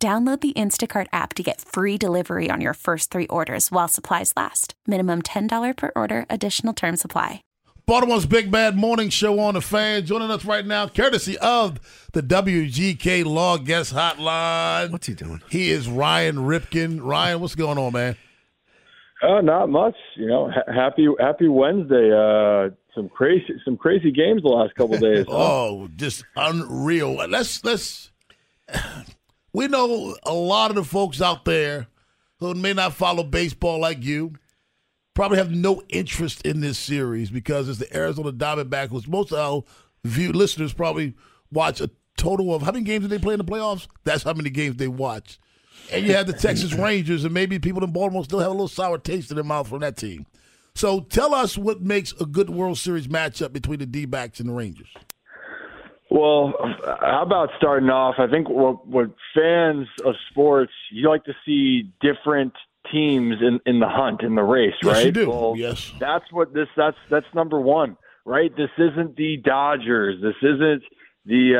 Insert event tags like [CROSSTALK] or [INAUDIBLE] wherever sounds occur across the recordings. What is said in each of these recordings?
Download the Instacart app to get free delivery on your first three orders while supplies last. Minimum $10 per order, additional term supply. Baltimore's Big Bad Morning Show on the fan. Joining us right now, courtesy of the WGK Law Guest Hotline. What's he doing? He is Ryan Ripken. Ryan, what's going on, man? Uh, not much. You know, ha- happy Happy Wednesday. Uh, some crazy some crazy games the last couple days. huh? [LAUGHS] Oh, just unreal. Let's let's. We know a lot of the folks out there who may not follow baseball like you probably have no interest in this series because it's the Arizona Diamondbacks, which most of our view listeners probably watch a total of how many games did they play in the playoffs? That's how many games they watch. And you have the Texas [LAUGHS] Rangers, and maybe people in Baltimore still have a little sour taste in their mouth from that team. So tell us what makes a good World Series matchup between the D backs and the Rangers. Well, how about starting off? I think what, what fans of sports you like to see different teams in, in the hunt in the race, Yes, right? you do. Well, Yes. that's what this that's that's number one, right? This isn't the Dodgers. This isn't the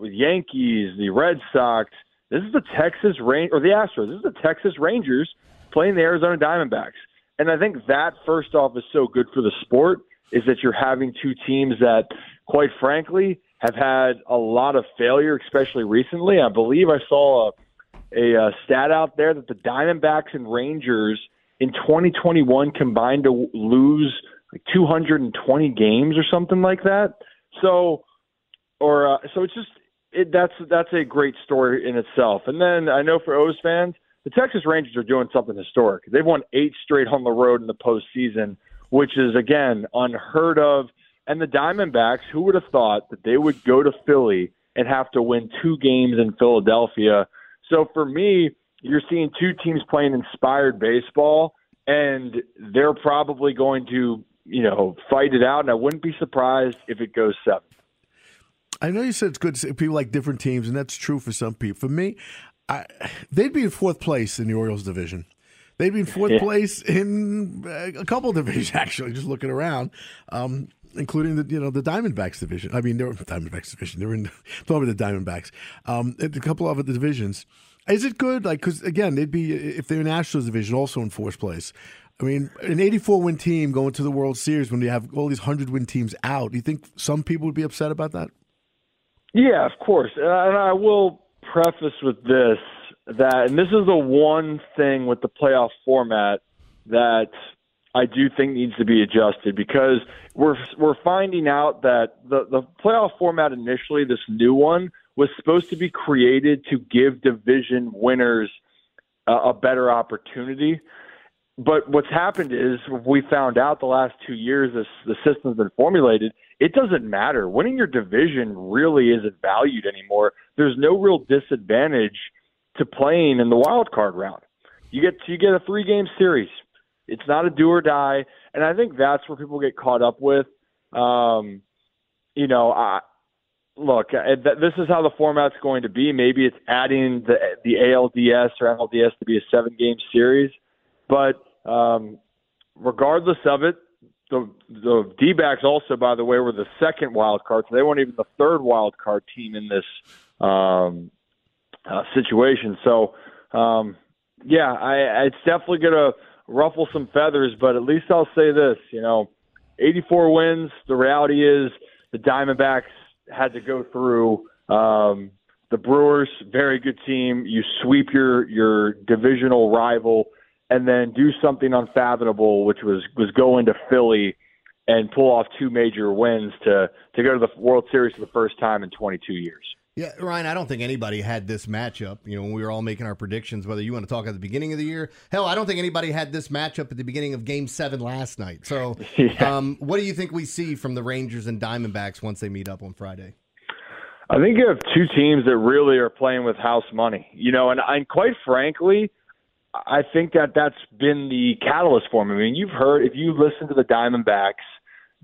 uh, Yankees, the Red Sox. This is the Texas Rain or the Astros. This is the Texas Rangers playing the Arizona Diamondbacks. And I think that first off is so good for the sport is that you're having two teams that, quite frankly, have had a lot of failure, especially recently. I believe I saw a, a, uh stat out there that the Diamondbacks and Rangers in 2021 combined to lose like 220 games or something like that. So, or uh, so it's just it, that's that's a great story in itself. And then I know for O's fans, the Texas Rangers are doing something historic. They've won eight straight on the road in the postseason, which is again unheard of. And the Diamondbacks, who would have thought that they would go to Philly and have to win two games in Philadelphia? So for me, you're seeing two teams playing inspired baseball, and they're probably going to, you know, fight it out. And I wouldn't be surprised if it goes seven. I know you said it's good to see people like different teams, and that's true for some people. For me, I, they'd be in fourth place in the Orioles division. They'd be in fourth [LAUGHS] Yeah. place in uh, a couple of divisions, [LAUGHS] actually. Just looking around, um, including the you know the Diamondbacks division. I mean, they were Diamondbacks division. They were in [LAUGHS] talking the Diamondbacks. Um, a couple of other divisions. Is it good? Like, because again, they'd be if they're Astros division, also in fourth place. I mean, an 84 win team going to the World Series when you have all these 100 win teams out. Do you think some people would be upset about that? Yeah, of course. And I will preface with this that, and this is the one thing with the playoff format that I do think needs to be adjusted because we're we're finding out that the the playoff format initially, this new one, was supposed to be created to give division winners a, a better opportunity. But what's happened is we found out the last two years this the system's been formulated, it doesn't matter. Winning your division really isn't valued anymore. There's no real disadvantage to playing in the wild card round. You get you get a three game series. It's not a do or die, and I think that's where people get caught up with. Um, you know, I, look, uh, th- this is how the format's going to be. Maybe it's adding the the ALDS or NLDS to be a seven game series, but um, regardless of it, the the D backs also, by the way, were the second wild card, so they weren't even the third wild card team in this um, uh, situation. So, um, yeah, I, it's definitely going to ruffle some feathers, but at least I'll say this: you know, 84 wins. The reality is the Diamondbacks had to go through. Um, the Brewers, very good team. You sweep your your divisional rival, and then do something unfathomable, which was was go into Philly and pull off two major wins to to go to the World Series for the first time in 22 years. Yeah, Ryan, I don't think anybody had this matchup. You know, when we were all making our predictions, whether you want to talk at the beginning of the year, hell, I don't think anybody had this matchup at the beginning of Game Seven last night. So, [LAUGHS] yeah. um, what do you think we see from the Rangers and Diamondbacks once they meet up on Friday? I think you have two teams that really are playing with house money. You know, and, and quite frankly, I think that that's been the catalyst for them. I mean, you've heard if you listen to the Diamondbacks,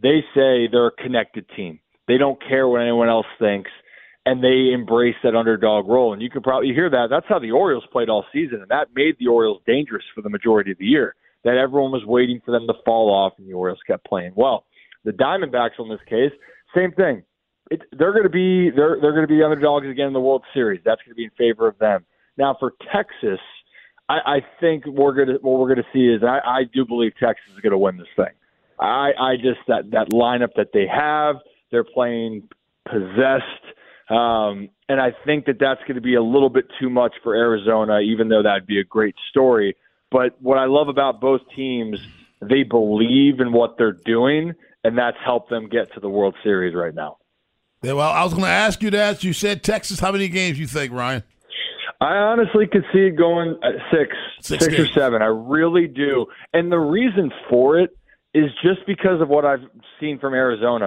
they say they're a connected team. They don't care what anyone else thinks and they embrace that underdog role. And you can probably hear that. That's how the Orioles played all season, and that made the Orioles dangerous for the majority of the year. That everyone was waiting for them to fall off, and the Orioles kept playing well. The Diamondbacks, in this case, same thing. It, they're going to be they're they're going to be the underdogs again in the World Series. That's going to be in favor of them. Now for Texas, I, I think we're going to what we're going to see is I, I do believe Texas is going to win this thing. I I just that that lineup that they have, they're playing possessed um, and I think that that's going to be a little bit too much for Arizona, even though that'd be a great story. But what I love about both teams, they believe in what they're doing, and that's helped them get to the World Series right now. Yeah, well, I was going to ask you that. You said Texas. How many games you think, Ryan? I honestly could see it going six, six, six or seven. I really do. And the reason for it is just because of what I've seen from Arizona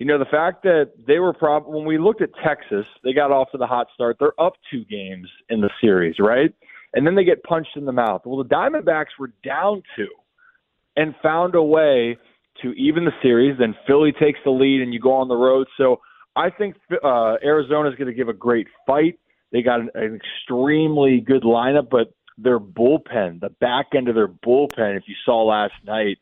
you know, the fact that they were prob when we looked at Texas, they got off to the hot start. They're up two games in the series, right? And then they get punched in the mouth. Well, the Diamondbacks were down two and found a way to even the series. Then Philly takes the lead, and you go on the road. So I think uh, Arizona is going to give a great fight. They got an, an extremely good lineup, but their bullpen, the back end of their bullpen, if you saw last night,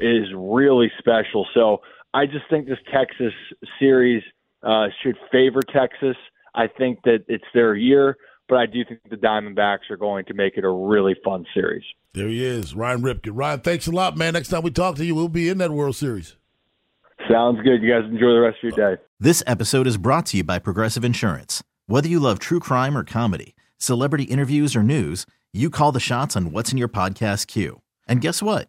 is really special. So I just think this Texas series uh, should favor Texas. I think that it's their year, but I do think the Diamondbacks are going to make it a really fun series. There he is, Ryan Ripken. Ryan, thanks a lot, man. Next time we talk to you, we'll be in that World Series. Sounds good. You guys enjoy the rest of your day. This episode is brought to you by Progressive Insurance. Whether you love true crime or comedy, celebrity interviews or news, you call the shots on what's in your podcast queue. And guess what?